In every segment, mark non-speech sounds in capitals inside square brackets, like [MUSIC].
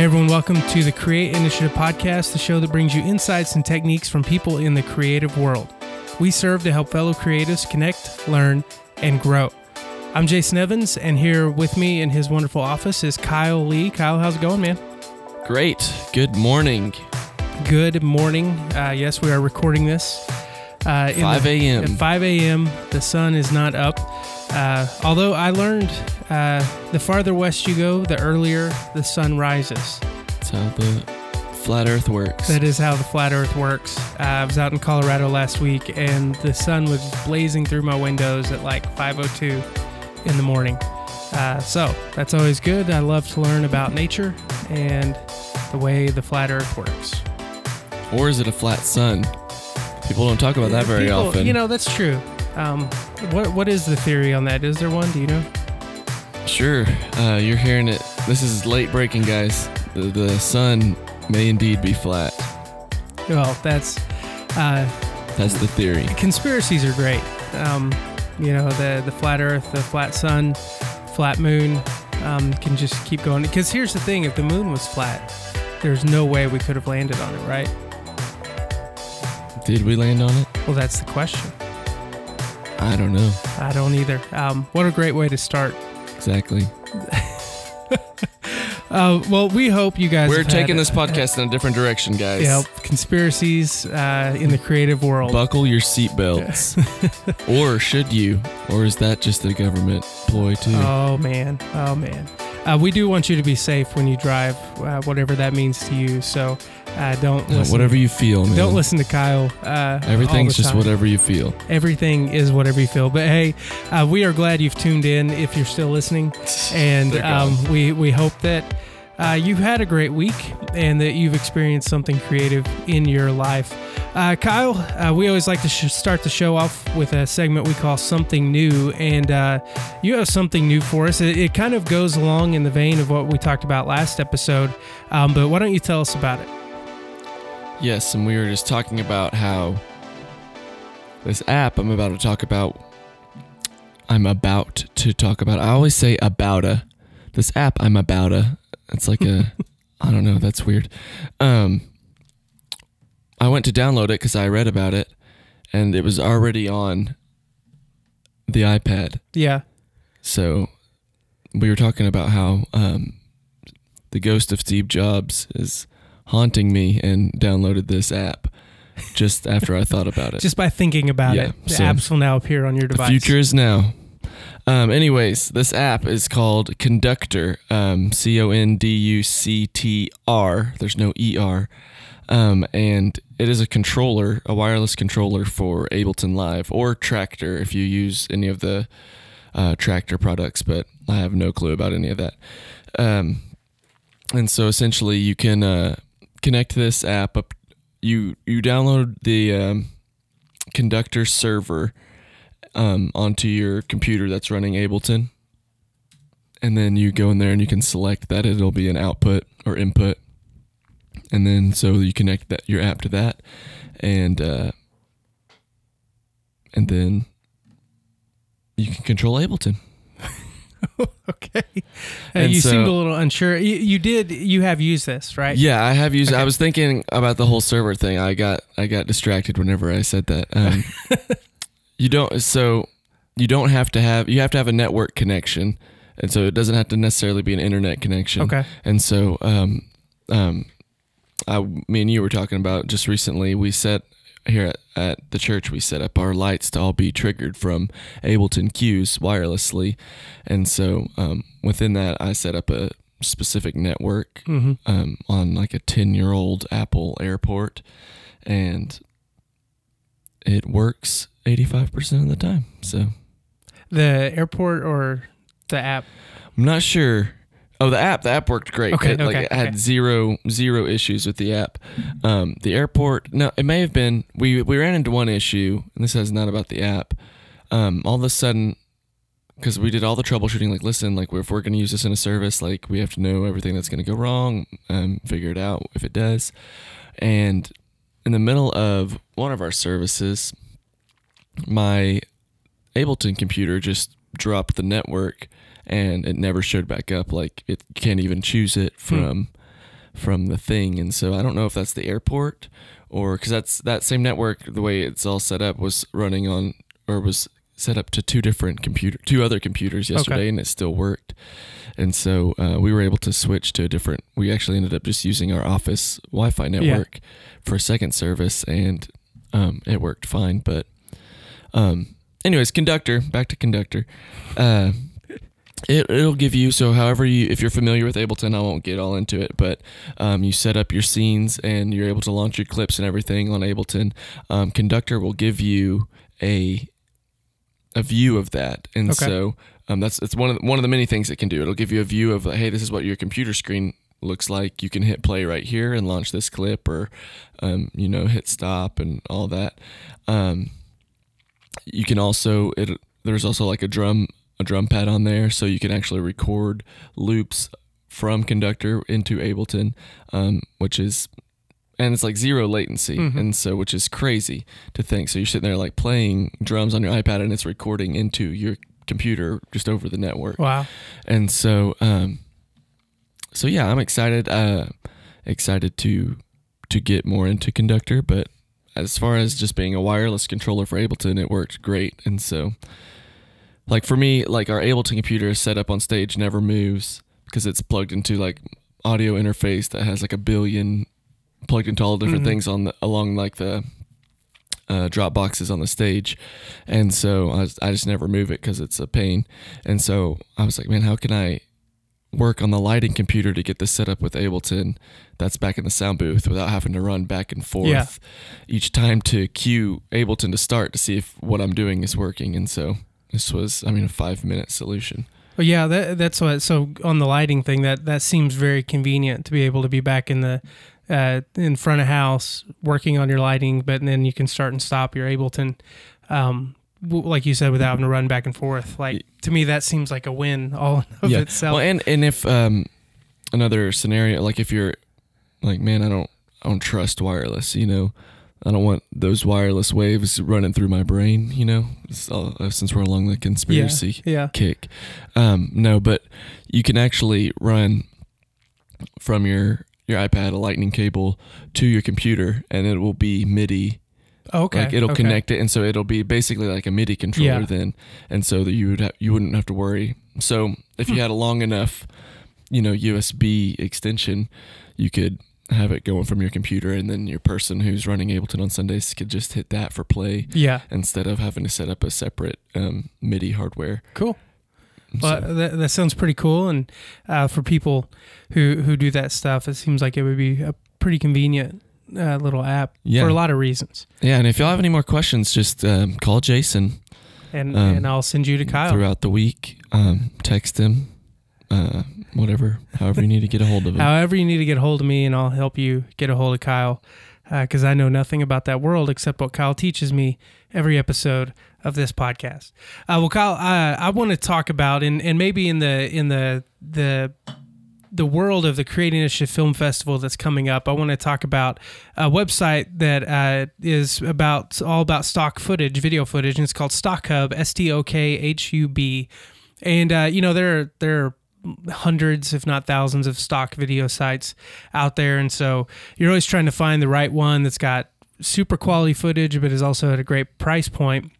Hey everyone, welcome to the Create Initiative podcast, the show that brings you insights and techniques from people in the creative world. We serve to help fellow creatives connect, learn, and grow. I'm Jason Evans, and here with me in his wonderful office is Kyle Lee. Kyle, how's it going, man? Great. Good morning. Good morning. Uh, yes, we are recording this. Uh, 5 a.m.. At 5 a.m. The sun is not up. Uh, although I learned uh, the farther west you go, the earlier the sun rises. That's how the flat earth works. That is how the flat Earth works. Uh, I was out in Colorado last week, and the sun was blazing through my windows at like 5:02 in the morning. Uh, so that's always good. I love to learn about nature and the way the flat Earth works. or is it a flat sun? People don't talk about that very People- often. You know, that's true. Um, what what is the theory on that? Is there one? Do you know? sure. Uh, you're hearing it. This is late breaking, guys. The, the sun may indeed be flat. Well, that's uh, That's the theory. conspiracies are great. Um, you know, the the flat Earth, the flat sun, flat moon um, can just keep going. Because here's the thing: if the moon was flat, there's no way we could have landed on it, right? Did we land on it? Well, that's the question. I don't know I don't either. Um, what a great way to start. exactly. [LAUGHS] Uh, well, we hope you guys. We're taking this podcast in a different direction, guys. Know, conspiracies uh, in the creative world. Buckle your seatbelts. [LAUGHS] or should you? Or is that just a government ploy too? Oh man, oh man. Uh, we do want you to be safe when you drive, uh, whatever that means to you. So uh, don't listen. whatever you feel, man. Don't listen to Kyle. Uh, Everything's just whatever you feel. Everything is whatever you feel. But hey, uh, we are glad you've tuned in. If you're still listening, [LAUGHS] and um, we we hope that uh, you've had a great week and that you've experienced something creative in your life. Uh, Kyle, uh, we always like to sh- start the show off with a segment we call Something New. And uh, you have something new for us. It, it kind of goes along in the vein of what we talked about last episode. Um, but why don't you tell us about it? Yes, and we were just talking about how this app I'm about to talk about. I'm about to talk about. I always say about a. This app I'm about a. It's like a. [LAUGHS] I don't know. That's weird. Um. I went to download it because I read about it, and it was already on the iPad. Yeah. So we were talking about how um, the ghost of Steve Jobs is haunting me and downloaded this app just after I thought about it. Just by thinking about Yeah, it, the so- apps will now appear on your device. the future is now. Um, anyways, this app is called Conductr, um, C O N D U C T R. There's no E R. Um, and it is a controller, a wireless controller for Ableton Live or Traktor if you use any of the uh, Traktor products, but I have no clue about any of that. Um, and so essentially, you can uh, connect this app up. You you download the um, Conductr server um, onto your computer that's running Ableton, and then you go in there and you can select that it'll be an output or input, and then so you connect that your app to that, and uh, and then you can control Ableton. [LAUGHS] okay. Uh, [LAUGHS] And you so- seemed a little unsure. You, you did. You have used this, right? Yeah, I have used. Okay. I was thinking about the whole server thing. I got I got distracted whenever I said that. Um, [LAUGHS] you don't. So you don't have to have. You have to have a network connection, and so it doesn't have to necessarily be an internet connection. Okay. And so, um, um, I, me and you were talking about just recently. We set here at, at the church. We set up our lights to all be triggered from Ableton cues wirelessly, and so um, within that, I set up a specific network hmm um, on like a 10 year old Apple airport and it works 85% of the time. So The airport or the app? I'm not sure. Oh, the app, the app worked great. Okay, It, like okay, it had okay. zero, zero issues with the app. Um, the airport, no, it may have been, we, we ran into one issue and this is not about the app. Um, all of a sudden, because we did all the troubleshooting, like, listen, like, if we're going to use this in a service, like, we have to know everything that's going to go wrong, um, figure it out if it does. And in the middle of one of our services, my Ableton computer just dropped the network and it never showed back up. Like, it can't even choose it from from the thing, and so I don't know if that's the airport or because that's that same network. The way it's all set up was running on or was set up to two different computer, two other computers yesterday, Okay. and it still worked. And so uh, we were able to switch to a different. We actually ended up just using our office Wi-Fi network for a second service, and um, it worked fine. But um, anyways, Conductr. Back to Conductr. Uh, it, it'll give you so however you if you're familiar with ableton i won't get all into it but um, you set up your scenes and you're able to launch your clips and everything on ableton. Um, Conductr will give you a a view of that. And Okay. so um, that's it's one of the, one of the many things it can do. It'll give you a view of hey this is what your computer screen looks like. You can hit play right here and launch this clip or um, you know hit stop and all that. Um, you can also it there's also like a drum a drum pad on there so you can actually record loops from Conductr into ableton um, which is and it's like zero latency Mhm. and so which is crazy to think so you're sitting there like playing drums on your ipad and it's recording into your computer just over the network Wow. and so um so yeah i'm excited uh excited to to get more into Conductr but as far as just being a wireless controller for ableton it worked great and so like for me like our ableton computer is set up on stage never moves because it's plugged into like audio interface that has like a billion plugged into all different Mhm. things on the along like the uh, drop boxes on the stage, and so I, was, I just never move it because it's a pain. And so I was like, man, how can I work on the lighting computer to get this set up with Ableton that's back in the sound booth without having to run back and forth Yeah. each time to cue Ableton to start to see if what I'm doing is working. And so this was, I mean, a five minute solution. Well, yeah, that, that's what. So on the lighting thing, that that seems very convenient to be able to be back in the uh, in front of house working on your lighting, but then you can start and stop your Ableton, um, like you said, without having to run back and forth. Like to me, that seems like a win all [LAUGHS] of itself. Well, and and if um another scenario like if you're like, man, I don't I don't trust wireless, you know. I don't want those wireless waves running through my brain, you know. All- uh, since we're along the conspiracy yeah, kick. Um, no, but you can actually run from your your iPad a lightning cable to your computer and it will be MIDI yeah. Okay, like it'll okay. connect it, and so it'll be basically like a MIDI controller Yeah. then, and so that you would ha- you wouldn't have to worry. So if Hmm. you had a long enough, you know, USB extension, you could have it going from your computer, and then your person who's running Ableton on Sundays could just hit that for play Yeah, instead of having to set up a separate um, MIDI hardware. cool. Well, so- that, that sounds pretty cool, and uh, for people who who do that stuff, it seems like it would be a pretty convenient uh, little app Yeah. for a lot of reasons. yeah, and if y'all have any more questions, just um, call Jason And Um, and I'll send you to Kyle. throughout the week. Um, text him, uh, whatever, however you need to get a hold of [LAUGHS] him. However, you need to get a hold of me, and I'll help you get a hold of Kyle, because I know nothing about that world except what Kyle teaches me every episode of this podcast. Uh, well, Kyle, I, I want to talk about, and, and maybe in the in the the the world of the Create Initiative Film Festival that's coming up, I want to talk about a website that uh, is about all about stock footage, video footage, and it's called StokHub, S T O K H U B, and uh, you know there are, there are hundreds, if not thousands, of stock video sites out there, and so you're always trying to find the right one that's got super quality footage, but is also at a great price point.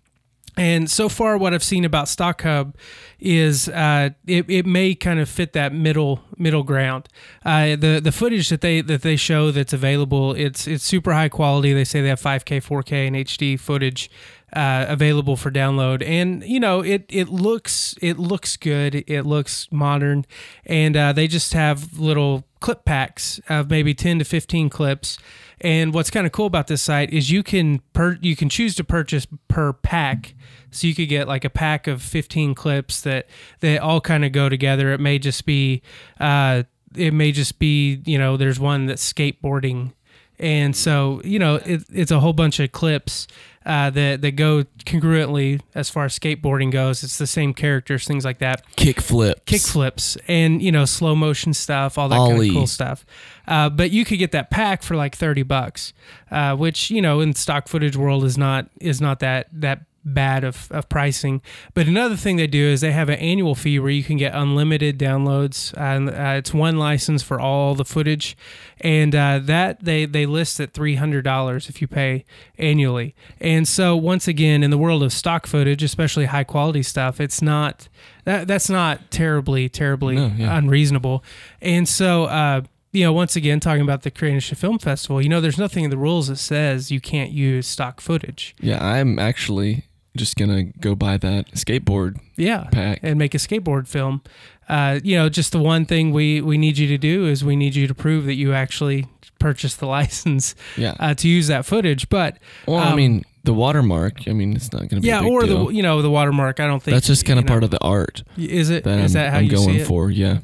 And so far, what I've seen about StokHub is uh, it, it may kind of fit that middle middle ground. Uh, the the footage that they that they show that's available it's it's super high quality. They say they have 5K, 4K, and HD footage uh, available for download, and you know it it looks it looks good. It looks modern, and uh, they just have little clip packs of maybe 10 to 15 clips. And what's kind of cool about this site is you can per you can choose to purchase per pack. So you could get like a pack of 15 clips that that all kind of go together. It may just be uh it may just be, you know, there's one that's skateboarding and so you know it, it's a whole bunch of clips uh, that that go congruently as far as skateboarding goes. It's the same characters, things like that Kick flips. kick flips and you know slow motion stuff all that kind of cool stuff uh, but you could get that pack for like 30 bucks uh, which you know in stock footage world is not is not that that bad of, of pricing. But another thing they do is they have an annual fee where you can get unlimited downloads, and uh, it's one license for all the footage, and uh, that they they list at three hundred dollars if you pay annually. And so once again, in the world of stock footage, especially high quality stuff, it's not that that's not terribly terribly No, yeah. unreasonable. And so. Uh, you know, once again, talking about the Creative Film Festival, you know, there's nothing in the rules that says you can't use stock footage. Yeah, I'm actually just gonna go buy that skateboard Yeah, pack. and make a skateboard film. Uh, you know, just the one thing we we need you to do is we need you to prove that you actually purchased the [LAUGHS] license Yeah. uh, to use that footage. But well, I um, mean, the watermark. I mean, it's not gonna be. yeah, a big or deal. the you know the watermark. I don't think That's just kind of know, part of the art Is it? that Is I'm, that how I'm you going see it? for. Yeah.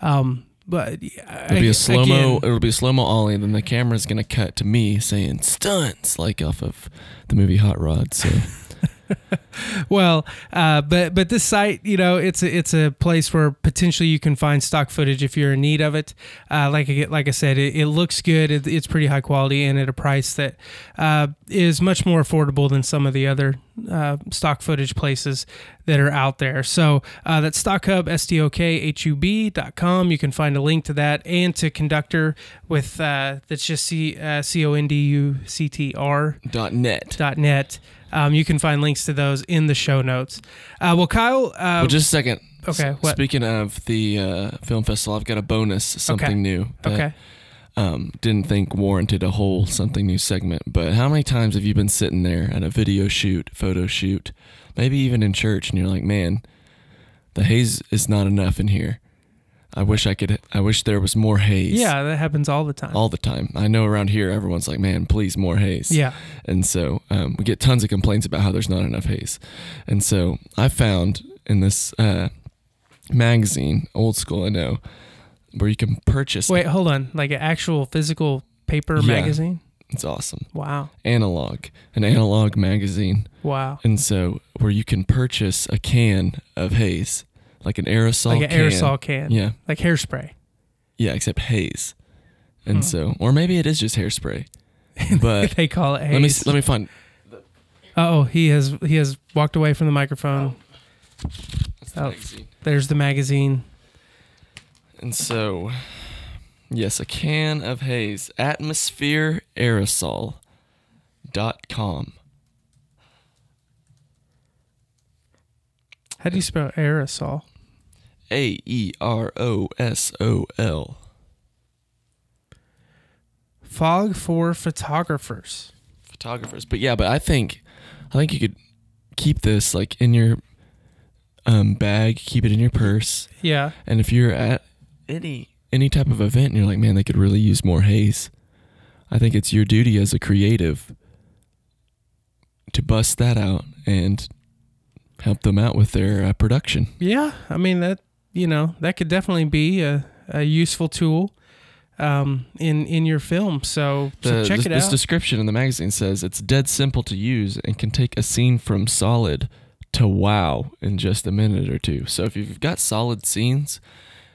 Um, but It'll be a slow mo. It'll be a slow mo ollie, and then the camera's gonna cut to me saying stunts, like off of the movie Hot Rod. So [LAUGHS] [LAUGHS] Well, uh, but but this site, you know, it's a, it's a place where potentially you can find stock footage if you're in need of it. Uh, like I, like I said, it, it looks good. It, it's pretty high quality and at a price that uh, is much more affordable than some of the other uh, stock footage places that are out there. So uh, that's StokHub, S-T-O-K-H-U-B.com. You can find a link to that and to Conductr with uh, that's just C uh, C O N D U C T R dot net. net. Um, you can find links to those in the show notes. Uh, well, Kyle. Uh, Well, just a second. Okay, what? Speaking of the uh, film festival, I've got a bonus, something Okay. new. That, okay. Um, didn't think warranted a whole something new segment, but how many times have you been sitting there at a video shoot, photo shoot, maybe even in church, and you're like, man, the haze is not enough in here. I wish I could. I wish there was more haze. Yeah, that happens all the time. all the time. I know around here everyone's like, man, please more haze. yeah. And so um, we get tons of complaints about how there's not enough haze. And so I found in this uh, magazine, old school, I know, where you can purchase. Wait, hold on. Like an actual physical paper Yeah. magazine? It's awesome. Wow. Analog, an analog magazine. Wow. And so where you can purchase a can of haze, like an aerosol like an can. aerosol can. Yeah. Like hairspray. Yeah, except haze. And Hmm. so, or maybe it is just hairspray. [LAUGHS] But they call it haze. let me let me find. oh, he has he has walked away from the microphone. That's the Oh. There's the magazine. And so, yes, a can of haze. Atmosphere aerosol dot com. How do you spell aerosol? A E R O S O L. Fog for photographers. Photographers. But yeah, but I think I think you could keep this like in your um, bag, keep it in your purse. Yeah. And if you're at any any type of event and you're like, man, they could really use more haze, I think it's your duty as a creative to bust that out and help them out with their uh, production. Yeah, I mean that you know that could definitely be a, a useful tool um, in in your film. So, so check this, it out. this description in the magazine says it's dead simple to use and can take a scene from solid to wow in just a minute or two. So if you've got solid scenes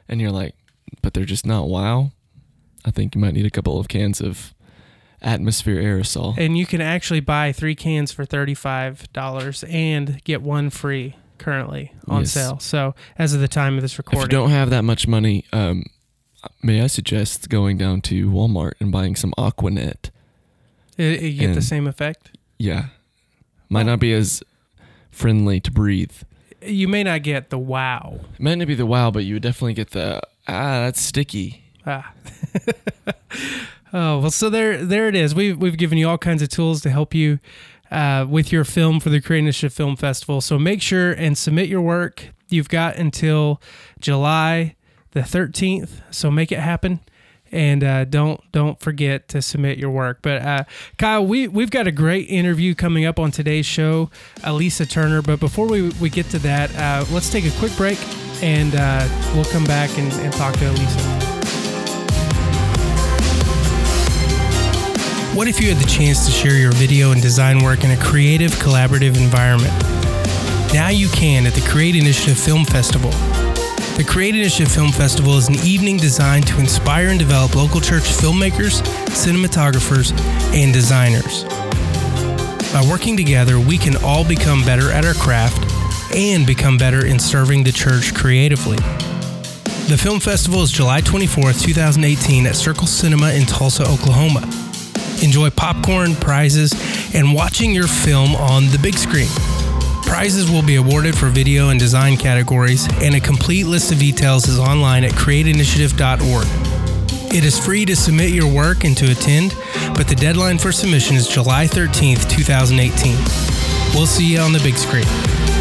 and you're like, but they're just not wow, I think you might need a couple of cans of atmosphere aerosol. and you can actually buy three cans for thirty five dollars and get one free currently on Yes. sale. So as of the time of this recording, If you don't have that much money, um, may I suggest going down to Walmart and buying some Aqua Net? it, you get the same effect. Yeah, might not be as friendly to breathe. You may not get the wow. It might not be the wow, but you would definitely get the ah, that's sticky. Ah. [LAUGHS] oh well, so there, there it is. We've we've given you all kinds of tools to help you uh, with your film for the Creative Initiative Film Festival. So make sure and submit your work. You've got until July the thirteenth. So make it happen. And uh, don't don't forget to submit your work. But uh, Kyle, we we've got a great interview coming up on today's show, Alisa Turner. But before we, we get to that, uh, let's take a quick break, and uh, we'll come back and, and talk to Alisa. What if you had the chance to share your video and design work in a creative, collaborative environment? Now you can at the Create Initiative Film Festival. The Create Initiative Film Festival is an evening designed to inspire and develop local church filmmakers, cinematographers, and designers. By working together, we can all become better at our craft and become better in serving the church creatively. The film festival is July 24th, 2018 at Circle Cinema in Tulsa, Oklahoma. Enjoy popcorn, prizes, and watching your film on the big screen. Prizes will be awarded for video and design categories, and a complete list of details is online at createinitiative.org. It is free to submit your work and to attend, but the deadline for submission is July 13th, 2018. We'll see you on the big screen.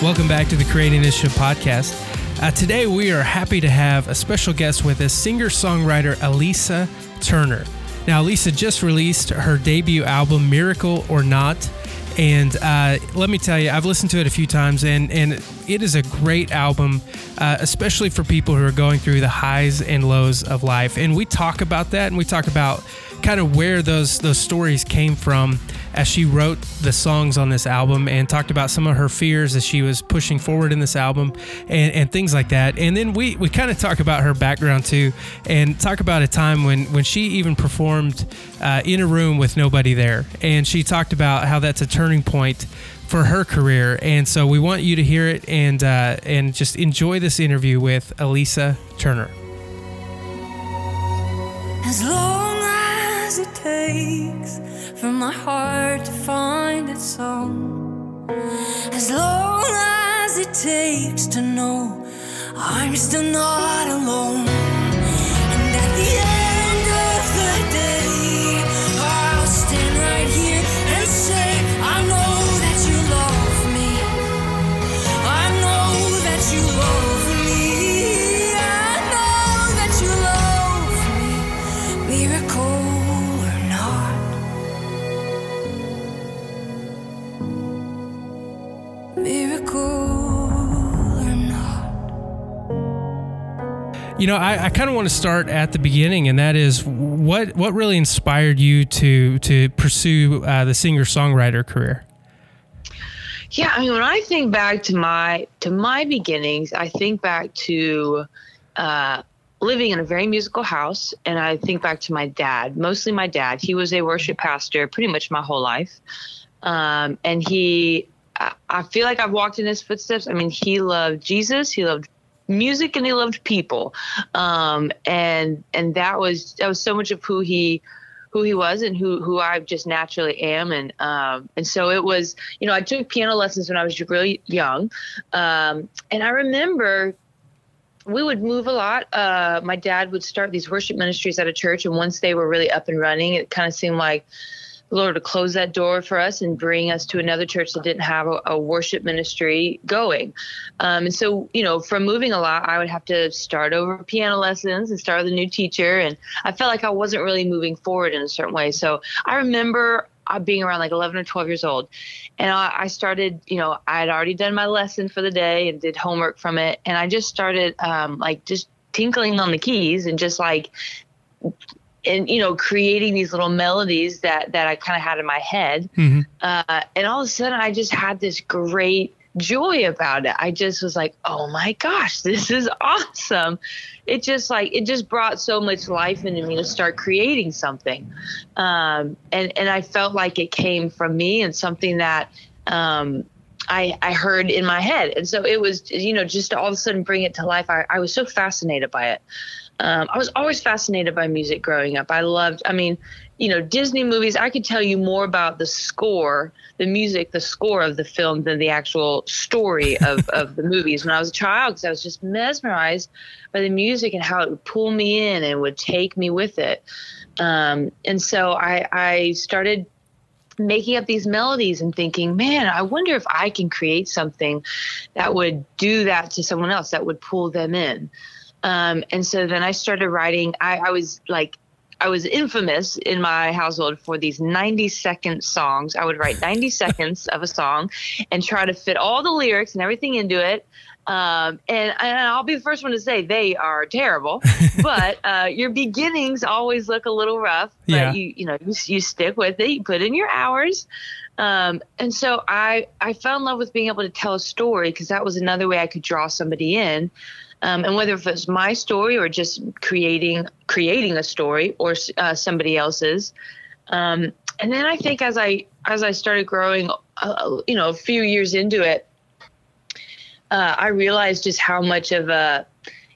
Welcome back to the Creating Initiative podcast. Uh, today, we are happy to have a special guest with us, singer songwriter Alisa Turner. Now, Alisa just released her debut album, Miracle or Not. And uh, let me tell you, I've listened to it a few times, and, and it is a great album, uh, especially for people who are going through the highs and lows of life. And we talk about that, and we talk about kind of where those those stories came from as she wrote the songs on this album and talked about some of her fears as she was pushing forward in this album and, and things like that. And then we, we kind of talk about her background too and talk about a time when, when she even performed uh, in a room with nobody there. And she talked about how that's a turning point for her career. And so we want you to hear it and, uh, and just enjoy this interview with Alisa Turner. As long as it takes for my heart to find its song. As long as it takes to know I'm still not alone. And at the end You know, I, I kind of want to start at the beginning, and that is what what really inspired you to to pursue uh, the singer songwriter career. Yeah, I mean, when I think back to my to my beginnings, I think back to uh, living in a very musical house, and I think back to my dad. Mostly my dad. He was a worship pastor pretty much my whole life, um, and he. I- I feel like I've walked in his footsteps. I mean, he loved Jesus. He loved music, and he loved people, um, and and that was that was so much of who he who he was and who who I just naturally am. And um and so it was you know I took piano lessons when I was really young. Um and I remember we would move a lot. Uh my dad would start these worship ministries at a church and once they were really up and running it kind of seemed like Lord to close that door for us and bring us to another church that didn't have a, a worship ministry going. Um, and so, you know, from moving a lot, I would have to start over piano lessons and start with a new teacher. And I felt like I wasn't really moving forward in a certain way. So I remember uh, being around like 11 or 12 years old. And I, I started, you know, I had already done my lesson for the day and did homework from it. And I just started um, like just tinkling on the keys and just like and you know creating these little melodies that that I kind of had in my head Mhm. uh, and all of a sudden I just had this great joy about it I just was like oh my gosh this is awesome it just like it just brought so much life into me to start creating something um, and and I felt like it came from me and something that um, I, I heard in my head. And so it was, you know, just to all of a sudden bring it to life. I, I was so fascinated by it. Um, I was always fascinated by music growing up. I loved, I mean, you know, Disney movies, I could tell you more about the score, the music, the score of the film than the actual story [LAUGHS] of, of the movies when I was a child because I was just mesmerized by the music and how it would pull me in and would take me with it. Um, and so I, I started making up these melodies and thinking, man, I wonder if I can create something that would do that to someone else, that would pull them in. Um, and so then I started writing. I, I was like, I was infamous in my household for these 90 second songs. I would write [LAUGHS] 90 seconds of a song and try to fit all the lyrics and everything into it. Um, and, and I'll be the first one to say they are terrible, [LAUGHS] but uh, your beginnings always look a little rough. But Yeah. you you know you, you stick with it. You put in your hours, Um, and so I I fell in love with being able to tell a story because that was another way I could draw somebody in. Um, and whether it was my story or just creating creating a story or uh, somebody else's. Um, and then I think as I as I started growing, uh, you know, a few years into it, uh, I realized just how much of a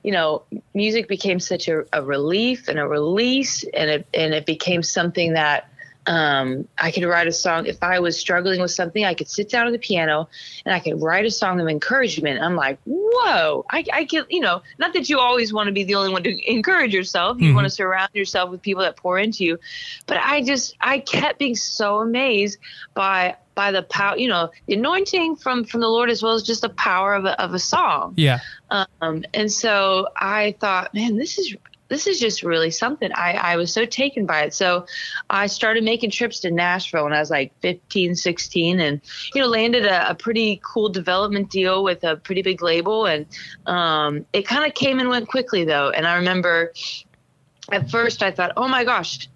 you know, music became such a, a relief and a release, and it and it became something that um, I could write a song. If I was struggling with something, I could sit down at the piano and I could write a song of encouragement. I'm like, whoa, I, I get, you know, not that you always want to be the only one to encourage yourself. You mm-hmm. want to surround yourself with people that pour into you. But I just, I kept being so amazed by, by the power, you know, the anointing from, from the Lord as well as just the power of a, of a song. Yeah. Um, and so I thought, man, this is this is just really something. I, I was so taken by it. So I started making trips to Nashville when I was like 15, 16 and, you know, landed a, a pretty cool development deal with a pretty big label. And um, it kind of came and went quickly though. And I remember at first I thought, oh my gosh,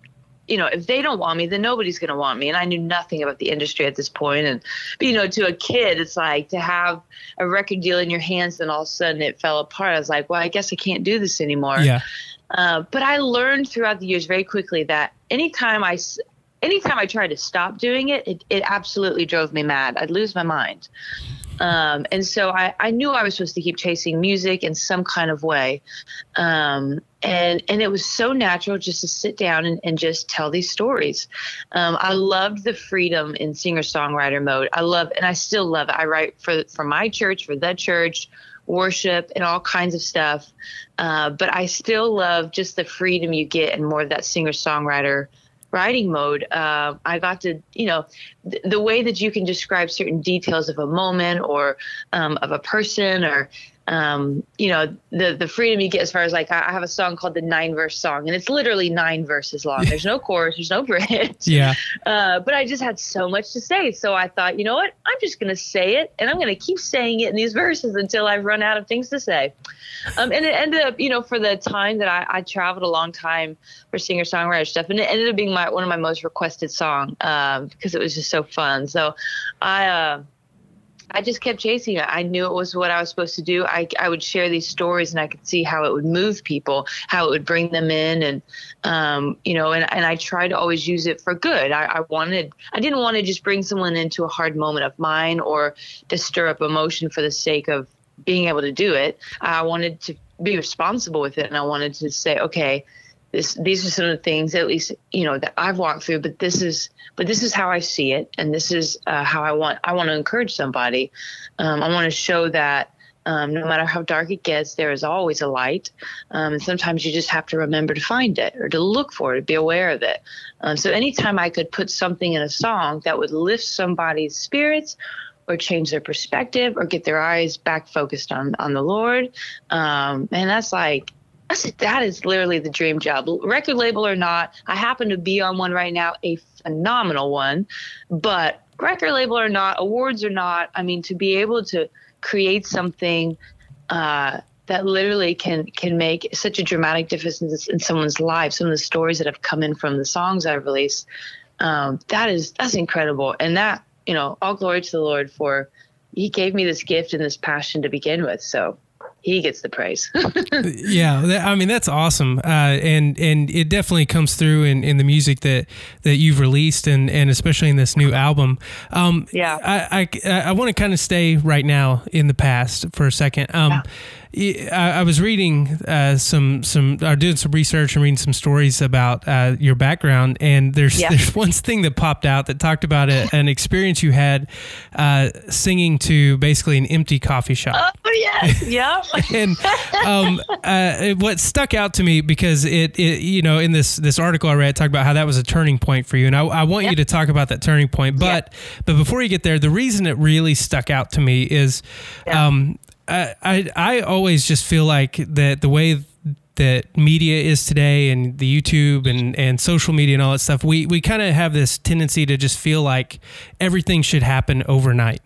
you know, if they don't want me, then nobody's going to want me. And I knew nothing about the industry at this point. And, you know, to a kid, it's like to have a record deal in your hands, and all of a sudden it fell apart. I was like, well, I guess I can't do this anymore. Yeah. Uh, but I learned throughout the years very quickly that anytime I, anytime I tried to stop doing it, it, it absolutely drove me mad. I'd lose my mind. Um, and so I, I knew I was supposed to keep chasing music in some kind of way. Um, and, and it was so natural just to sit down and, and just tell these stories. Um, I loved the freedom in singer songwriter mode. I love, and I still love it. I write for, for my church, for the church, worship and all kinds of stuff. Uh, but I still love just the freedom you get and more of that singer songwriter writing mode. Uh, I got to, you know, th- the way that you can describe certain details of a moment or um, of a person or um, you know, the the freedom you get as far as like I have a song called the nine verse song, and it's literally nine verses long. There's no chorus, there's no bridge. [LAUGHS] Yeah. Uh, but I just had so much to say, so I thought, you know what, I'm just gonna say it, and I'm gonna keep saying it in these verses until I've run out of things to say. Um, and it ended up, you know, for the time that I, I traveled a long time for singer songwriter stuff, and it ended up being my one of my most requested song um, because it was just so fun. So I. Uh, I just kept chasing it. I knew it was what I was supposed to do. I, I would share these stories and I could see how it would move people, how it would bring them in. And, um, you know, and, and I tried to always use it for good. I, I wanted, I didn't want to just bring someone into a hard moment of mine or to stir up emotion for the sake of being able to do it. I wanted to be responsible with it. And I wanted to say, okay, this, these are some of the things at least you know that I've walked through but this is but this is how I see it and this is uh, how I want I want to encourage somebody. Um, I want to show that um, no matter how dark it gets there is always a light. Um, and sometimes you just have to remember to find it or to look for it be aware of it. Um, so anytime I could put something in a song that would lift somebody's spirits or change their perspective or get their eyes back focused on on the Lord um, and that's like Said, that is literally the dream job. Record label or not, I happen to be on one right now, a phenomenal one. But record label or not, awards or not, I mean, to be able to create something uh, that literally can can make such a dramatic difference in someone's life. Some of the stories that have come in from the songs I've released, um, that is that's incredible. And that you know, all glory to the Lord for He gave me this gift and this passion to begin with. So he gets the praise. [LAUGHS] yeah, I mean that's awesome, uh, and and it definitely comes through in, in the music that that you've released, and and especially in this new album. Um, yeah, I I, I want to kind of stay right now in the past for a second. Um, yeah I, was reading uh, some some I doing some research and reading some stories about uh, your background, and there's yeah. there's one thing that popped out that talked about a, an experience you had uh, singing to basically an empty coffee shop. Oh yes, [LAUGHS] yeah. And um, uh, what stuck out to me because it, it you know in this this article I read talked about how that was a turning point for you, and I, I want yep. you to talk about that turning point. But but before you get there, the reason it really stuck out to me is. Yeah. Um, I, I always just feel like that the way that media is today and the YouTube and, and social media and all that stuff, we, we kind of have this tendency to just feel like everything should happen overnight.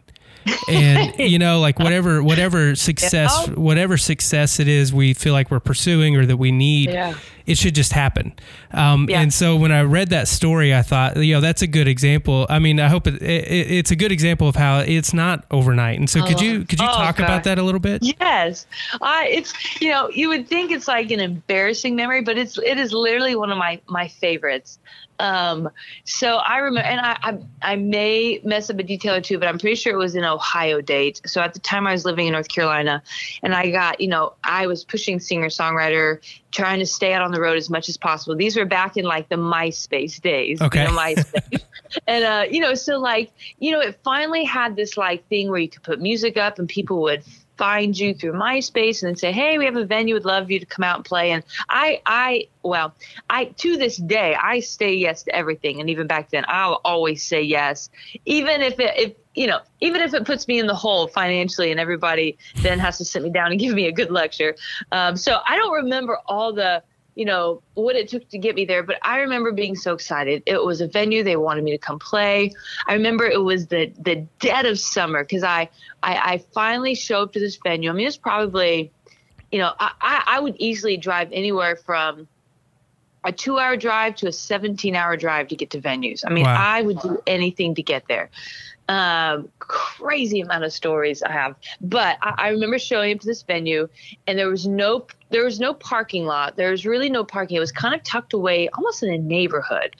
And [LAUGHS] you know like whatever whatever success Yeah. whatever success it is we feel like we're pursuing or that we need Yeah. It should just happen um, Yeah. and so when i read that story i thought you know that's a good example i mean i hope it, it, it's a good example of how it's not overnight and so could you could you Oh, talk about that a little bit Yes, I. It's you know you would think it's like an embarrassing memory, but it's it is literally one of my my favorites. Um, so I remember, and I, I I may mess up a detail or two, but I'm pretty sure it was an Ohio date. So at the time I was living in North Carolina, and I got you know I was pushing singer songwriter, trying to stay out on the road as much as possible. These were back in like the MySpace days. Okay. You know, MySpace. [LAUGHS] and uh, you know, so like, you know, it finally had this like thing where you could put music up and people would find you through MySpace and then say, "Hey, we have a venue. Would love you to come out and play." And I, I, well, I to this day I say yes to everything, and even back then I'll always say yes, even if it, if you know, even if it puts me in the hole financially, and everybody then has to sit me down and [LAUGHS] give me a good lecture. Um, so I don't remember all the you know what it took to get me there. But i remember being so excited. It was a venue they wanted me to come play. I remember it was the the dead of summer because I, I i finally show up to this venue. I mean it's probably you know i i I would easily drive anywhere from a two hour drive to a 17 hour drive to get to venues. I mean Wow. i would do anything to get there um, crazy amount of stories I have. But I, I remember showing up to this venue, and there was no there was no parking lot. There was really no parking. It was kind of tucked away, almost in a neighborhood.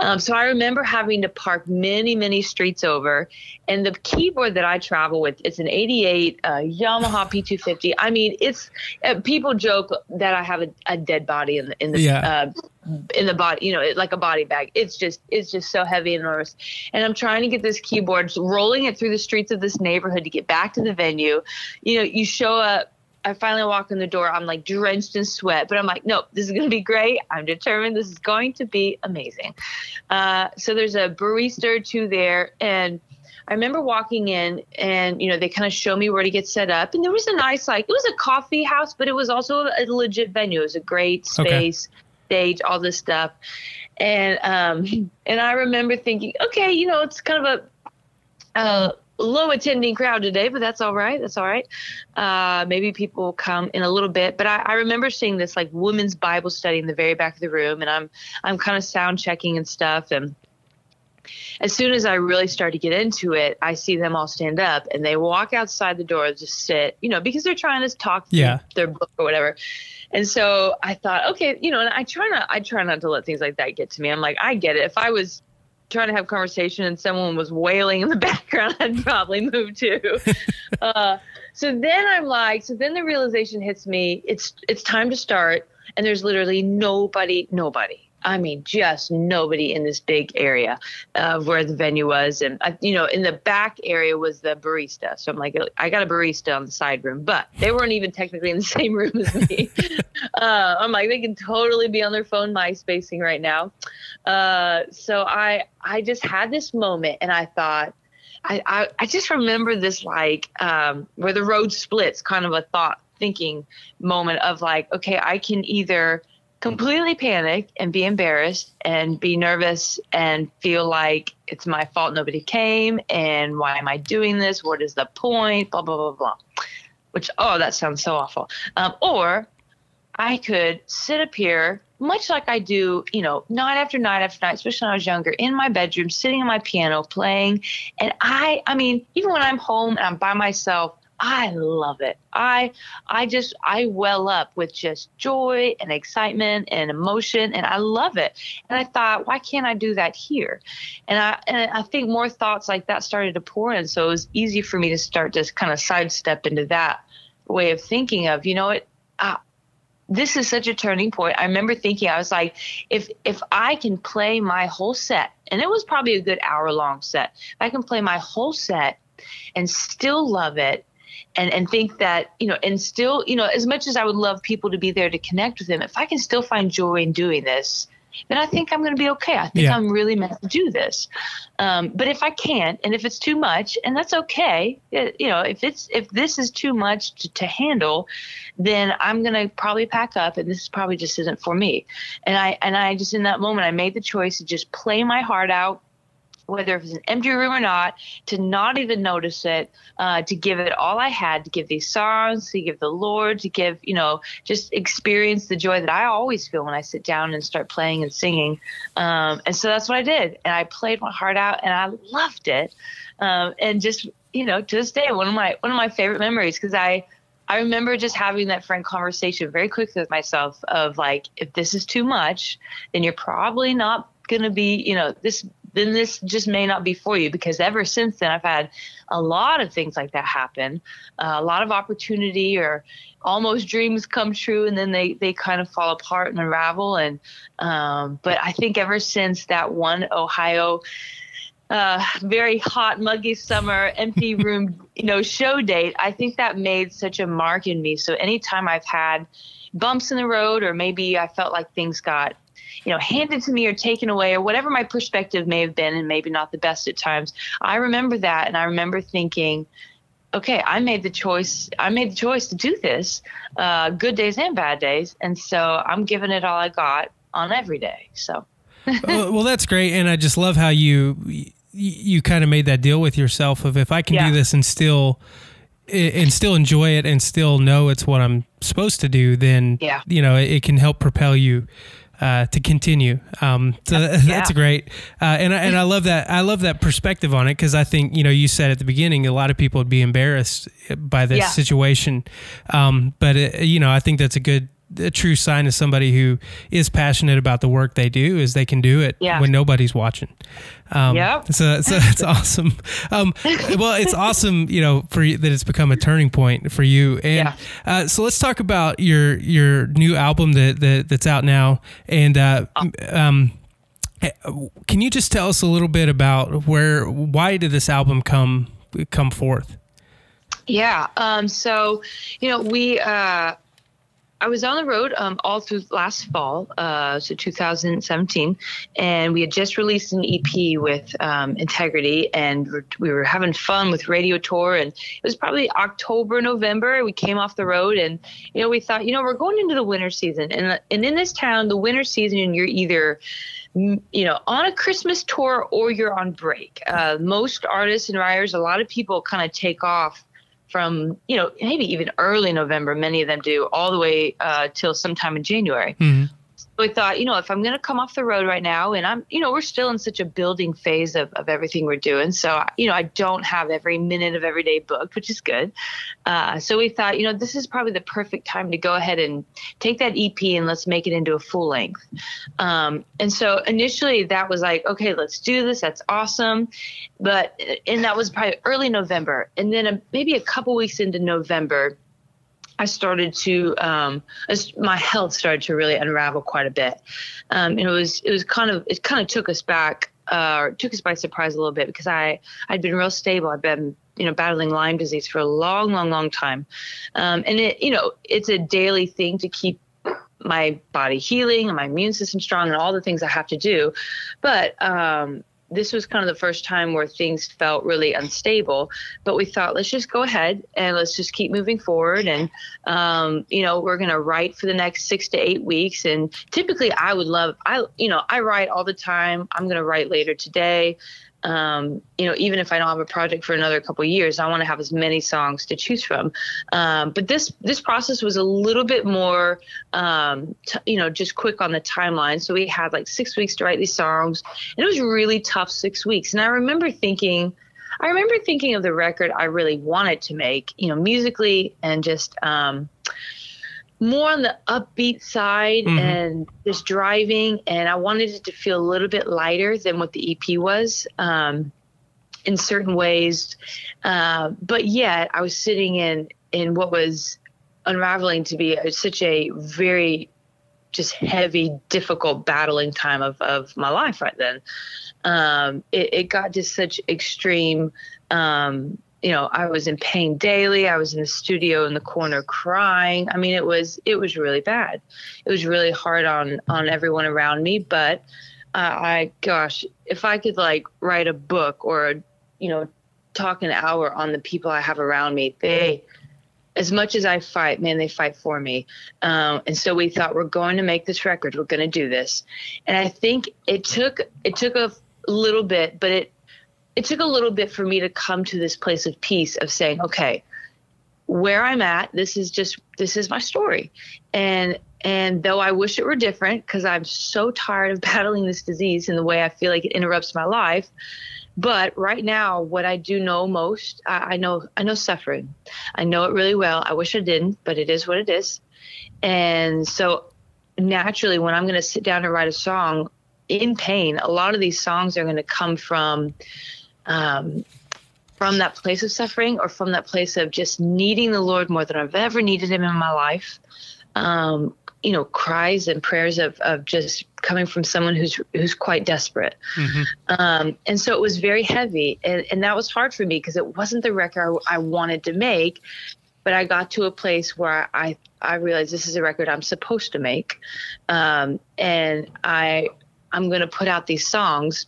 Um, so I remember having to park many, many streets over. And the keyboard that I travel with, it's an 88 uh, Yamaha P250. I mean, it's uh, people joke that I have a, a dead body in the in the Yeah. uh, in the body, you know, it, like a body bag. It's just it's just so heavy and enormous. And I'm trying to get this keyboard, rolling it through the streets of this neighborhood to get back to the venue. You know, you show up. I finally walk in the door. I'm like drenched in sweat, but I'm like, nope, this is going to be great. I'm determined. This is going to be amazing. Uh, so there's a barista or two there, and I remember walking in, and you know they kind of show me where to get set up, and there was a nice like it was a coffee house, but it was also a legit venue. It was a great Okay. space, stage, all this stuff, and um, and I remember thinking, okay, you know, it's kind of a uh, low attending crowd today, but that's all right. That's all right. Uh, maybe people will come in a little bit, but I, I remember seeing this like women's Bible study in the very back of the room, and I'm I'm kind of sound checking and stuff, and as soon as I really start to get into it, I see them all stand up and they walk outside the door, just sit, you know, because they're trying to talk through Yeah. their book or whatever. And so I thought, okay, you know, and I try not, I try not to let things like that get to me. I'm like, I get it. If I was trying to have conversation and someone was wailing in the [LAUGHS] background, I'd probably move too. [LAUGHS] uh, so then I'm like, so then the realization hits me. It's it's time to start, and there's literally nobody, nobody. I mean, just nobody in this big area of where the venue was, and uh, you know, in the back area was the barista. So I'm like, I got a barista on the side room, but they weren't even technically in the [LAUGHS] same room as me. [LAUGHS] uh, I'm like, they can totally be on their phone MySpacing right now. Uh, so I I just had this moment, and I thought. I, I, I just remember this like um, where the road splits kind of a thought thinking moment of like okay i can either completely panic and be embarrassed and be nervous and feel like it's my fault nobody came and why am i doing this? What is the point? Blah blah blah blah. Which oh that sounds so awful. Um, or i could sit up here much like I do, you know, night after night after night, especially when I was younger, in my bedroom, sitting on my piano, playing. And I, I mean, even when I'm home and I'm by myself, I love it. I, I just, I well up with just joy and excitement and emotion, and I love it. And I thought, why can't I do that here? And I, and I think more thoughts like that started to pour in, so it was easy for me to start to kind of sidestep into that way of thinking of, you know, it. Uh, this is such a turning point. I remember thinking, I was like, if if I can play my whole set, and it was probably a good hour long set, if I can play my whole set and still love it and and think that, you know, and still, you know, as much as I would love people to be there to connect with them, if I can still find joy in doing this, then I think I'm going to be okay. I think Yeah. I'm really meant to do this. Um, but if I can't, and if it's too much, and that's okay, it- you know, if it's if this is too much to, to handle, then I'm gonna probably pack up, and this probably just isn't for me. And I and I just in that moment I made the choice to just play my heart out. Whether it was an empty room or not, to not even notice it, uh, to give it all I had, to give these songs, to give the Lord, to give, you know, just experience the joy that I always feel when I sit down and start playing and singing. Um, and so that's what I did. And I played my heart out and I loved it. Um, and just, you know, to this day, one of my, one of my favorite memories, because I, I remember just having that frank conversation very quickly with myself of like, if this is too much, then you're probably not going to be, you know, this then this just may not be for you because ever since then I've had a lot of things like that happen, uh, a lot of opportunity or almost dreams come true and then they they kind of fall apart and unravel and um, but I think ever since that one Ohio uh, very hot, muggy summer, empty [LAUGHS] room, you know, show date, I think that made such a mark in me. So anytime I've had bumps in the road, or maybe I felt like things got you know, handed to me or taken away or whatever my perspective may have been and maybe not the best at times. I remember that and I remember thinking, okay, I made the choice. I made the choice to do this, uh, good days and bad days, and so I'm giving it all I got on every day. So, [LAUGHS] well, well, that's great, and I just love how you you, kind of made that deal with yourself of if I can Yeah. do this and still and still enjoy it and still know it's what I'm supposed to do, then Yeah. you know it, it can help propel you uh, to continue. Um, so that- [LAUGHS] that's great, uh, and I, and I [LAUGHS] love that I love that perspective on it because I think you know you said at the beginning a lot of people would be embarrassed by this Yeah. situation, um, but it, you know I think that's a good. A true sign of somebody who is passionate about the work they do is they can do it Yeah. when nobody's watching. Um, Yep. So, so it's [LAUGHS] awesome. Um, [LAUGHS] well, it's awesome, you know, for you, that it's become a turning point for you. And Yeah. uh, so let's talk about your your new album that, that that's out now. And uh, um, eh, can you just tell us a little bit about where why did this album come come forth? Yeah. Um, so, you know, we, uh, I was on the road um, all through last fall, uh, so 2017, and we had just released an EP with um, Integrity, and we're, were having fun with Radio Tour, and it was probably October, November. We came off the road, and you know, we thought, you know, we're going into the winter season, and and in this town, the winter season, you're either you know, on a Christmas tour or you're on break. Uh, most artists and writers, a lot of people kind of take off from, you know, maybe even early November. Many of them do all the way uh, till sometime in January. Mhm. We thought, you know, if I'm going to come off the road right now, and I'm, you know, we're still in such a building phase of, of everything we're doing. So, you know, I don't have every minute of every day booked, which is good. Uh, so we thought, you know, this is probably the perfect time to go ahead and take that EP and let's make it into a full length. Um, and so initially that was like, okay, let's do this. That's awesome. But, and that was probably early November. And then a, maybe a couple weeks into November, I started to um, my health started to really unravel quite a bit. Um, and it was it was kind of it kind of took us back uh, or took us by surprise a little bit because I I'd been real stable. I've been you know battling Lyme disease for a long long long time, um, and it you know it's a daily thing to keep my body healing and my immune system strong and all the things I have to do, but um, this was kind of the first time where things felt really unstable. But we thought, let's just go ahead and let's just keep moving forward. And, um, you know, we're going to write for the next six to eight weeks. And typically, I would love, I, you know, I write all the time. I'm going to write later today. Um, you know, even if I don't have a project for another couple years, I want to have as many songs to choose from. Um, but this this process was a little bit more, um, t- you know, just quick on the timeline. So we had like six weeks to write these songs, and it was really tough six weeks. And I remember thinking, I remember thinking of the record I really wanted to make, you know, musically and just um, more on the upbeat side Mhm. and just driving. And I wanted it to feel a little bit lighter than what the EP was um, in certain ways. Uh, but yet I was sitting in, in what was unraveling to be such a very just heavy, difficult battling time of, of my life right then. Um, it, it got to such extreme, um, you know, I was in pain daily. I was in the studio in the corner crying. I mean, it was, it was really bad. It was really hard on, on everyone around me. But uh, I, gosh, if I could like write a book or, you know, talk an hour on the people I have around me, they, as much as I fight, man, they fight for me. Um, and so we thought we're going to make this record. We're going to do this. And I think it took it took a little bit, but it it took a little bit for me to come to this place of peace of saying, okay, where I'm at, this is just this is my story. And and though I wish it were different because I'm so tired of [LAUGHS] battling this disease and the way I feel like it interrupts my life, but right now, what I do know most, I, I, know I know suffering. I know it really well. I wish I didn't, but it is what it is. And so naturally, when I'm going to sit down and write a song in pain, a lot of these songs are going to come from um, from that place of suffering or from that place of just needing the Lord more than I've ever needed Him in my life. Um, you know, cries and prayers of, of just coming from someone who's who's quite desperate. Mm-hmm. Um, and so it was very heavy, and, and that was hard for me because it wasn't the record I, I wanted to make. But I got to a place where I I realized this is a record I'm supposed to make, um, and I I'm going to put out these songs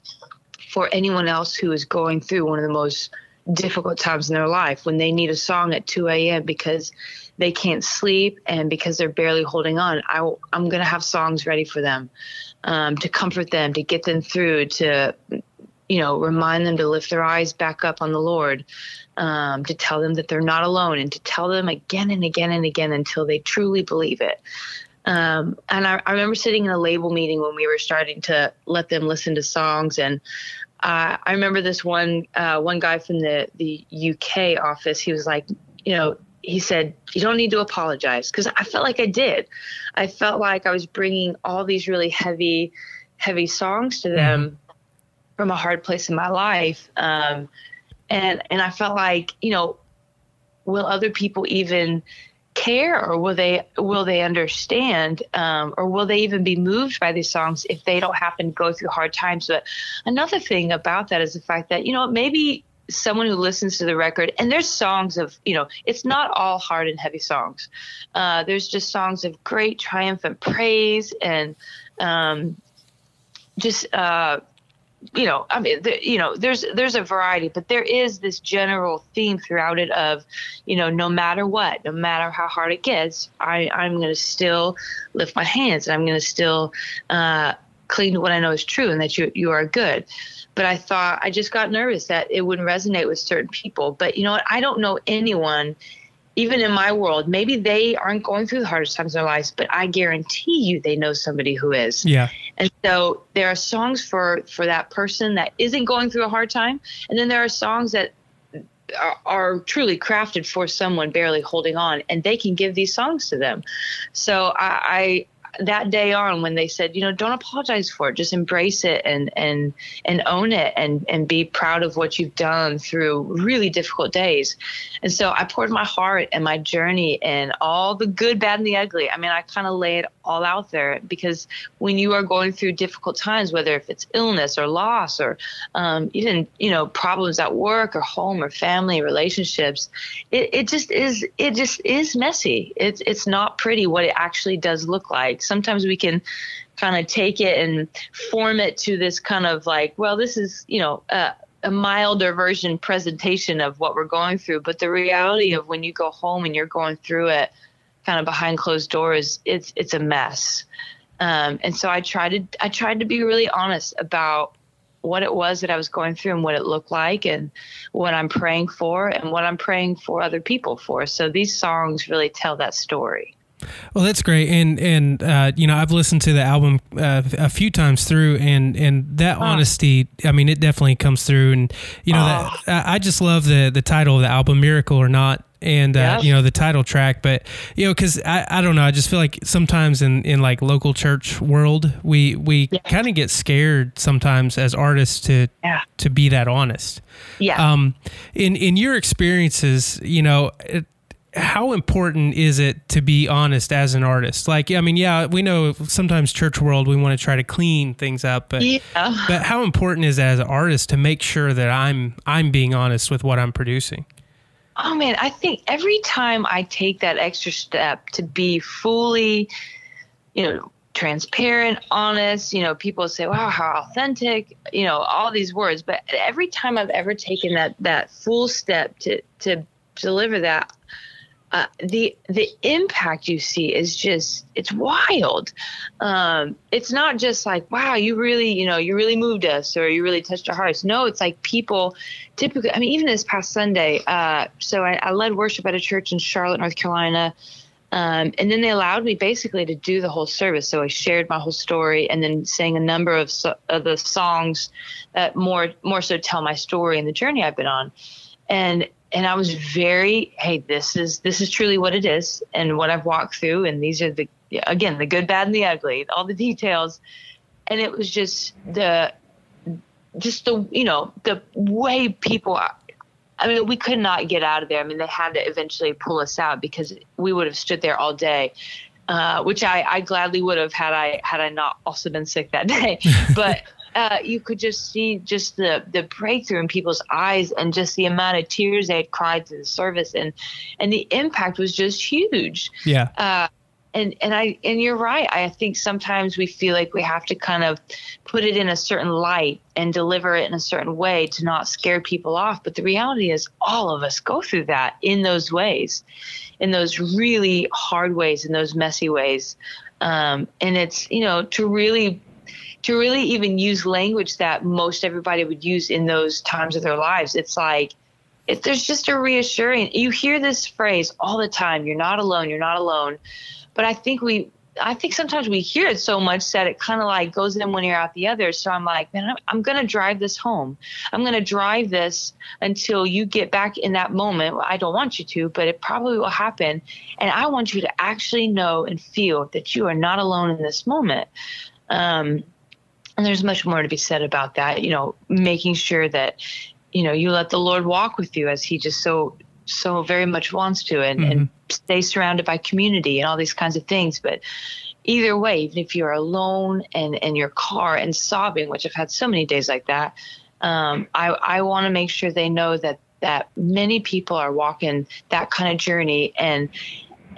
for anyone else who is going through one of the most difficult times in their life when they need a song at 2 a.m. because they can't sleep and because they're barely holding on. I, am going to have songs ready for them um, to comfort them, to get them through, to you know, remind them to lift their eyes back up on the Lord, um, to tell them that they're not alone, and to tell them again and again and again until they truly believe it. Um, and I, I, remember sitting in a label meeting when we were starting to let them listen to songs, and uh, I remember this one uh, one guy from the the UK office. He was like, you know, he said, You don't need to apologize. Because I felt like I did. I felt like I was bringing all these really heavy, heavy songs to them mm-hmm. from a hard place in my life. Um, and, and I felt like, you know, will other people even care or will they will they understand um, or will they even be moved by these songs if they don't happen to go through hard times? But another thing about that is the fact that you know maybe someone who listens to the record and there's songs of you know it's not all hard and heavy songs. Uh, there's just songs of great triumphant praise and um, just uh, you know i mean the, you know there's there's a variety but there is this general theme throughout it of you know no matter what no matter how hard it gets i i'm going to still lift my hands and i'm going to still uh, cling what i know is true and that you you are good but I thought I just got nervous that it wouldn't resonate with certain people. But you know what? I don't know anyone, even in my world, maybe they aren't going through the hardest times in their lives, but I guarantee you they know somebody who is. Yeah. And so there are songs for for that person that isn't going through a hard time, and then there are songs that are, are, truly crafted for someone barely holding on and they can give these songs to them so I, that day on when they said, you know, don't apologize for it, just embrace it and and and own it and and be proud of what you've done through really difficult days. And so I poured my heart and my journey and all the good, bad, and the ugly. I mean, I kind of lay it all out there because when you are going through difficult times, whether if it's illness or loss or um, even you know problems at work or home or family relationships, it, it just is it just is messy. It's it's not pretty what it actually does look like sometimes we can kind of take it and form it to this kind of like, well, this is, you know, a, milder version presentation of what we're going through. But the reality of when you go home and you're going through it kind of behind closed doors, it's, it's a mess. Um, and so I tried to, I tried to be really honest about what it was that I was going through and what it looked like and what I'm praying for and what I'm praying for other people for. So these songs really tell that story. Well, that's great, and and uh, you know I've listened to the album uh, a few times through, and and that oh. honesty, I mean, it definitely comes through, and you know oh. that I just love the the title of the album, "Miracle or Not," and uh, you know the title track but you know because I, I don't know i just feel like sometimes in in like local church world we we yeah. kind of get scared sometimes as artists to yeah. to be that honest yeah um in in your experiences you know it, how important is it to be honest as an artist? Like, I mean, yeah, we know sometimes church world we want to try to clean things up, but yeah. but how important is it as an artist to make sure that I'm I'm being honest with what I'm producing? Oh man, I think every time I take that extra step to be fully, you know, transparent, honest, you know, people say, "Wow, how authentic," you know, all these words, but every time I've ever taken that that full step to to deliver that uh, the the impact you see is just it's wild. Um, it's not just like wow, you really you know you really moved us or you really touched our hearts. No, it's like people typically. I mean, even this past Sunday, uh, so I, I, led worship at a church in Charlotte, North Carolina. Um, and then they allowed me basically to do the whole service. So I shared my whole story and then sang a number of, so, of the songs that more more so tell my story and the journey I've been on. And and I was very, hey, this is this is truly what it is, and what I've walked through, and these are the again the good, bad, and the ugly, all the details, and it was just the just the you know the way people Are, I mean, we could not get out of there. I mean, they had to eventually pull us out because we would have stood there all day, uh, which I, I gladly would have had I had I not also been sick that day. [LAUGHS] But uh, you could just see just the the breakthrough in people's eyes and just the amount of tears they had cried to the service and and the impact was just huge. Yeah. Uh, and and I and you're right. I think sometimes we feel like we have to kind of put it in a certain light and deliver it in a certain way to not scare people off. But the reality is, all of us go through that in those ways, in those really hard ways, in those messy ways. Um, and it's you know to really to really even use language that most everybody would use in those times of their lives. It's like, if there's just a reassuring, you hear this phrase all the time, you're not alone, you're not alone. But I think we, I think sometimes we hear it so much that it kind of like goes in one ear out the other. So I'm like, man, I'm, I'm going to drive this home. I'm going to drive this until you get back in that moment. I don't want you to, but it probably will happen. And I want you to actually know and feel that you are not alone in this moment. Um, and there's much more to be said about that you know making sure that you know you let the lord walk with you as he just so so very much wants to and, mm-hmm. and stay surrounded by community and all these kinds of things but either way even if you're alone and in your car and sobbing which i've had so many days like that um, i, I want to make sure they know that that many people are walking that kind of journey and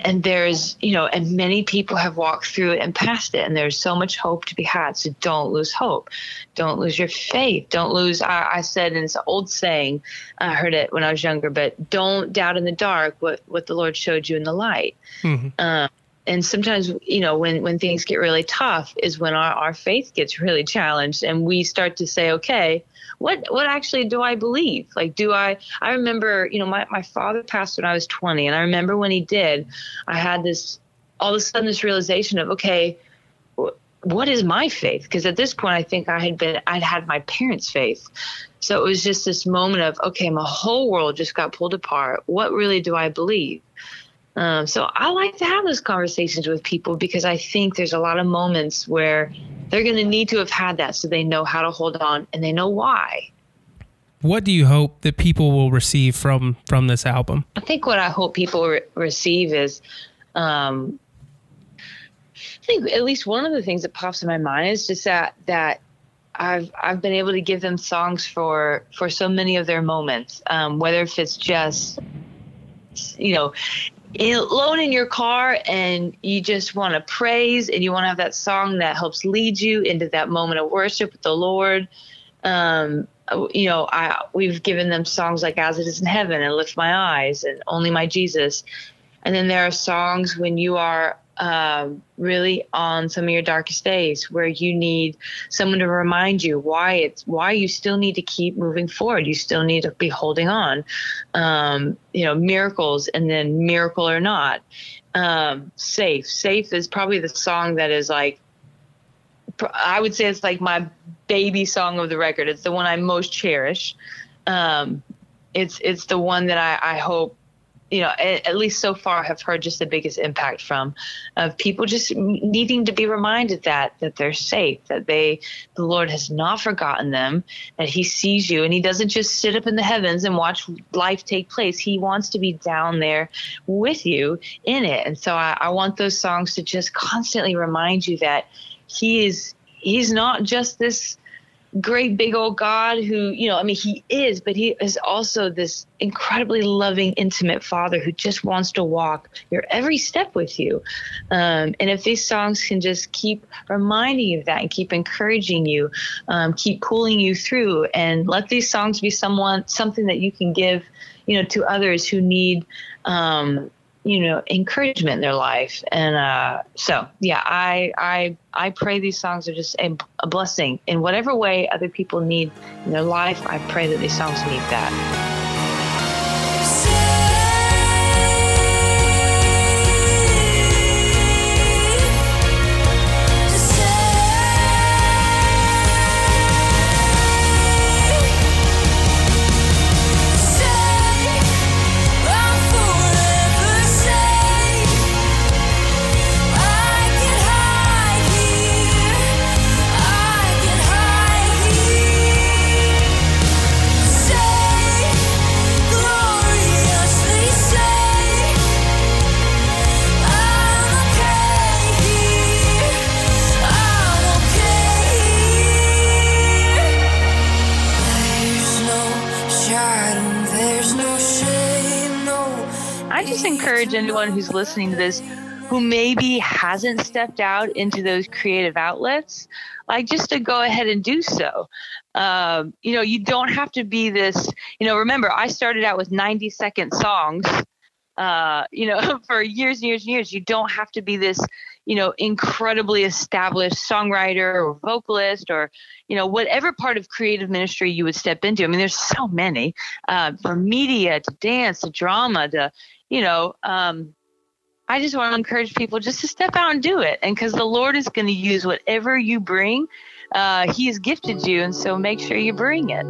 and there's you know and many people have walked through it and passed it. And there's so much hope to be had. So don't lose hope. Don't lose your faith. Don't lose i, I said and it's an old saying i heard it when i was younger but don't doubt in the dark what what the lord showed you in the light. Mm-hmm. um, and sometimes you know when when things get really tough is when our, our faith gets really challenged and we start to say okay what what actually do I believe? Like, do I? I remember, you know, my my father passed when I was 20, and I remember when he did, I had this all of a sudden this realization of okay, what is my faith? Because at this point, I think I had been I'd had my parents' faith, so it was just this moment of okay, my whole world just got pulled apart. What really do I believe? Um, so I like to have those conversations with people because I think there's a lot of moments where they're going to need to have had that so they know how to hold on and they know why. What do you hope that people will receive from from this album? I think what I hope people re- receive is um, I think at least one of the things that pops in my mind is just that that I've I've been able to give them songs for for so many of their moments, um, whether if it's just you know alone in your car and you just want to praise and you want to have that song that helps lead you into that moment of worship with the Lord. Um, you know, I we've given them songs like "As It Is in Heaven" and "Lift My Eyes" and "Only My Jesus," and then there are songs when you are um, really on some of your darkest days where you need someone to remind you why it's why you still need to keep moving forward. You still need to be holding on. Um, you know, miracles and then miracle or not. Um, safe. Safe is probably the song that is like I would say it's like my baby song of the record. It's the one I most cherish. Um, it's it's the one that I, I hope you know, at, least so far, have heard just the biggest impact from of people just needing to be reminded that that they're safe, that they the Lord has not forgotten them, that He sees you, and He doesn't just sit up in the heavens and watch life take place. He wants to be down there with you in it, and so I, I want those songs to just constantly remind you that He is. He's not just this great big old God who, you know, I mean, he is, but he is also this incredibly loving, intimate father who just wants to walk your every step with you. Um, and if these songs can just keep reminding you of that and keep encouraging you, um, keep pulling you through, and let these songs be someone something that you can give, you know, to others who need. Um, you know encouragement in their life. And uh, so yeah i i i pray these songs are just a, a blessing. In whatever way other people need in their life i pray that these songs need that encourage anyone who's listening to this who maybe hasn't stepped out into those creative outlets, like just to go ahead and do so. Um, you know, you don't have to be this, you know, remember, I started out with 90 second songs, uh, you know, [LAUGHS] for years and years and years. You don't have to be this, you know, incredibly established songwriter or vocalist or, you know, whatever part of creative ministry you would step into. I mean, there's so many uh, from media to dance to drama to, you know, um, I just want to encourage people just to step out and do it. And because the Lord is going to use whatever you bring, uh, He has gifted you. And so make sure you bring it.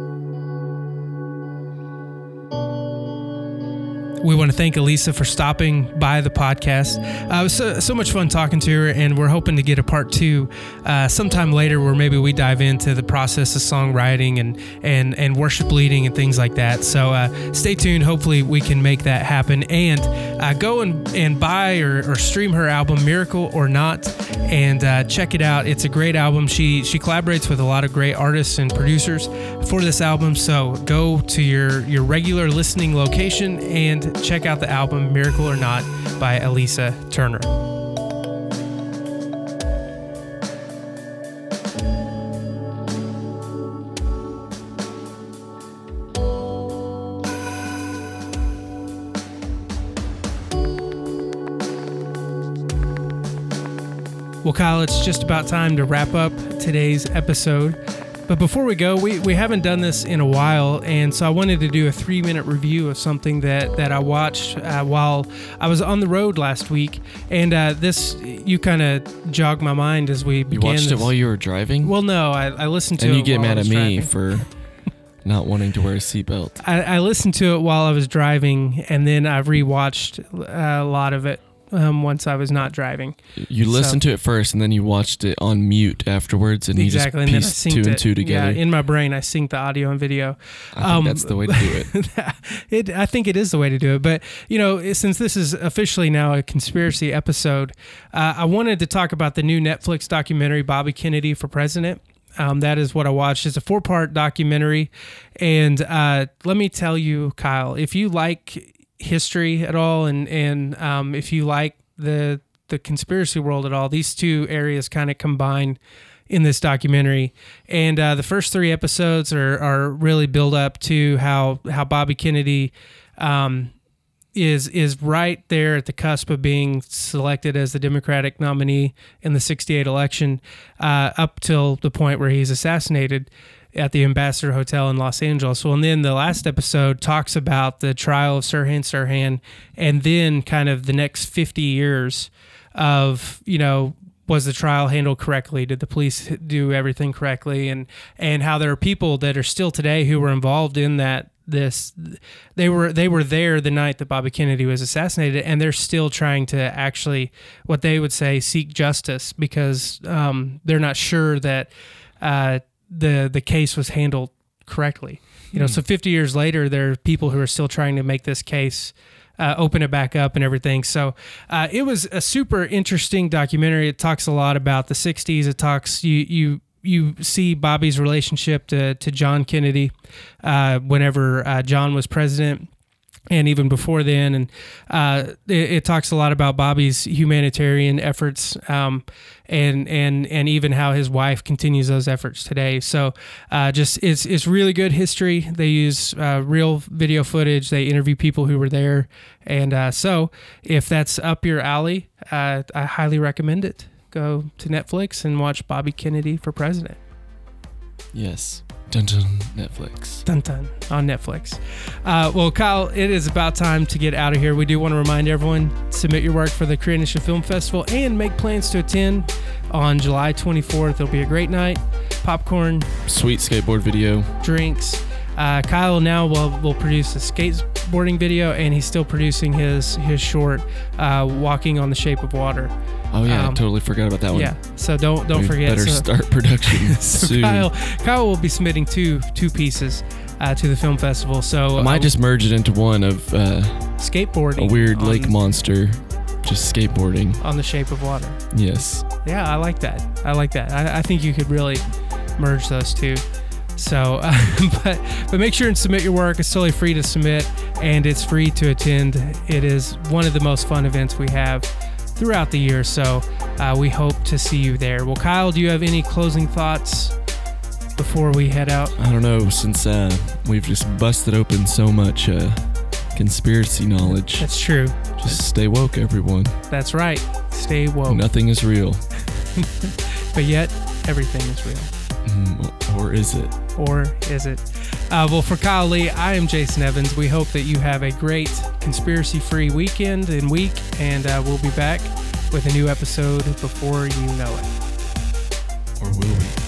We want to thank Alisa for stopping by the podcast. Uh, it was so, so, much fun talking to her, and we're hoping to get a part two uh, sometime later where maybe we dive into the process of songwriting and, and, and worship leading and things like that. So uh, stay tuned. Hopefully, we can make that happen. And uh, go and, and buy or, or stream her album, Miracle or Not, and uh, check it out. It's a great album. She, she collaborates with a lot of great artists and producers for this album. So go to your, your regular listening location and check out the album Miracle or Not by Alisa Turner. Well, Kyle, it's just about time to wrap up today's episode. But before we go, we, we haven't done this in a while, and so I wanted to do a three minute review of something that, that I watched uh, while I was on the road last week. And uh, this, you kind of jogged my mind as we began. You watched this. it while you were driving? Well, no, I, I listened to and it. And you get mad at me driving. for [LAUGHS] not wanting to wear a seatbelt. I, I listened to it while I was driving, and then I rewatched uh, a lot of it um, once I was not driving. You listened so, to it first, and then you watched it on mute afterwards, and exactly, you just pieced two and two together. Yeah, in my brain, I synced the audio and video. I um, think that's the way to do it. [LAUGHS] it. I think it is the way to do it. But you know, since this is officially now a conspiracy episode, uh, I wanted to talk about the new Netflix documentary "Bobby Kennedy for President." Um, that is what I watched. It's a four part documentary. And uh, let me tell you, Kyle, if you like history at all, and and um, if you like the the conspiracy world at all, these two areas kind of combine in this documentary. And uh, the first three episodes are are really build up to how how Bobby Kennedy. Um, is is right there at the cusp of being selected as the Democratic nominee in the '68 election, uh, up till the point where he's assassinated at the Ambassador Hotel in Los Angeles. Well, and then the last episode talks about the trial of Sirhan Sirhan, and then kind of the next 50 years of you know was the trial handled correctly? Did the police do everything correctly? And and how there are people that are still today who were involved in that this they were they were there the night that Bobby Kennedy was assassinated, and they're still trying to actually what they would say seek justice because um, they're not sure that. Uh, the the case was handled correctly. You know, hmm. so 50 years later, there are people who are still trying to make this case uh, open it back up and everything. So uh, it was a super interesting documentary. It talks a lot about the 60s. It talks you you you see Bobby's relationship to to John Kennedy uh, whenever uh, John was president and even before then. And uh, it, it, talks a lot about Bobby's humanitarian efforts, um, and and and even how his wife continues those efforts today. So, uh, just it's it's really good history. They use uh, real video footage. They interview people who were there, and uh, so if that's up your alley, uh, I highly recommend it. Go to Netflix and watch Bobby Kennedy for president. Yes. Dun dun Netflix. Dun dun on Netflix. Uh, well, Kyle, it is about time to get out of here. We do want to remind everyone submit your work for the Korean Nation Film Festival and make plans to attend on July 24th. It'll be a great night. Popcorn, sweet skateboard video, drinks. Uh, Kyle now will, will produce a skateboarding video, and he's still producing his his short, uh, "Walking on the Shape of Water." Oh yeah, um, I totally forgot about that one. Yeah, so don't don't we forget. Better so, start [LAUGHS] production [LAUGHS] so soon. Kyle, Kyle will be submitting two two pieces uh, to the film festival. So I might uh, just merge it into one of uh, skateboarding, a weird lake monster, just skateboarding on the shape of water. Yes. Yeah, I like that. I like that. I, I think you could really merge those two. So, uh, [LAUGHS] but but make sure and submit your work. It's totally free to submit, and it's free to attend. It is one of the most fun events we have throughout the year. So uh, we hope to see you there. Well, Kyle, do you have any closing thoughts before we head out? I don't know. Since uh, we've just busted open so much uh, conspiracy knowledge. That's true. Just stay woke, everyone. That's right. Stay woke. Nothing is real. [LAUGHS] but yet, everything is real. Mm, or is it? Or is it? Uh, well, for Kyle Lee, I am Jason Evans. We hope that you have a great conspiracy free weekend and week, and uh, we'll be back with a new episode before you know it. Or will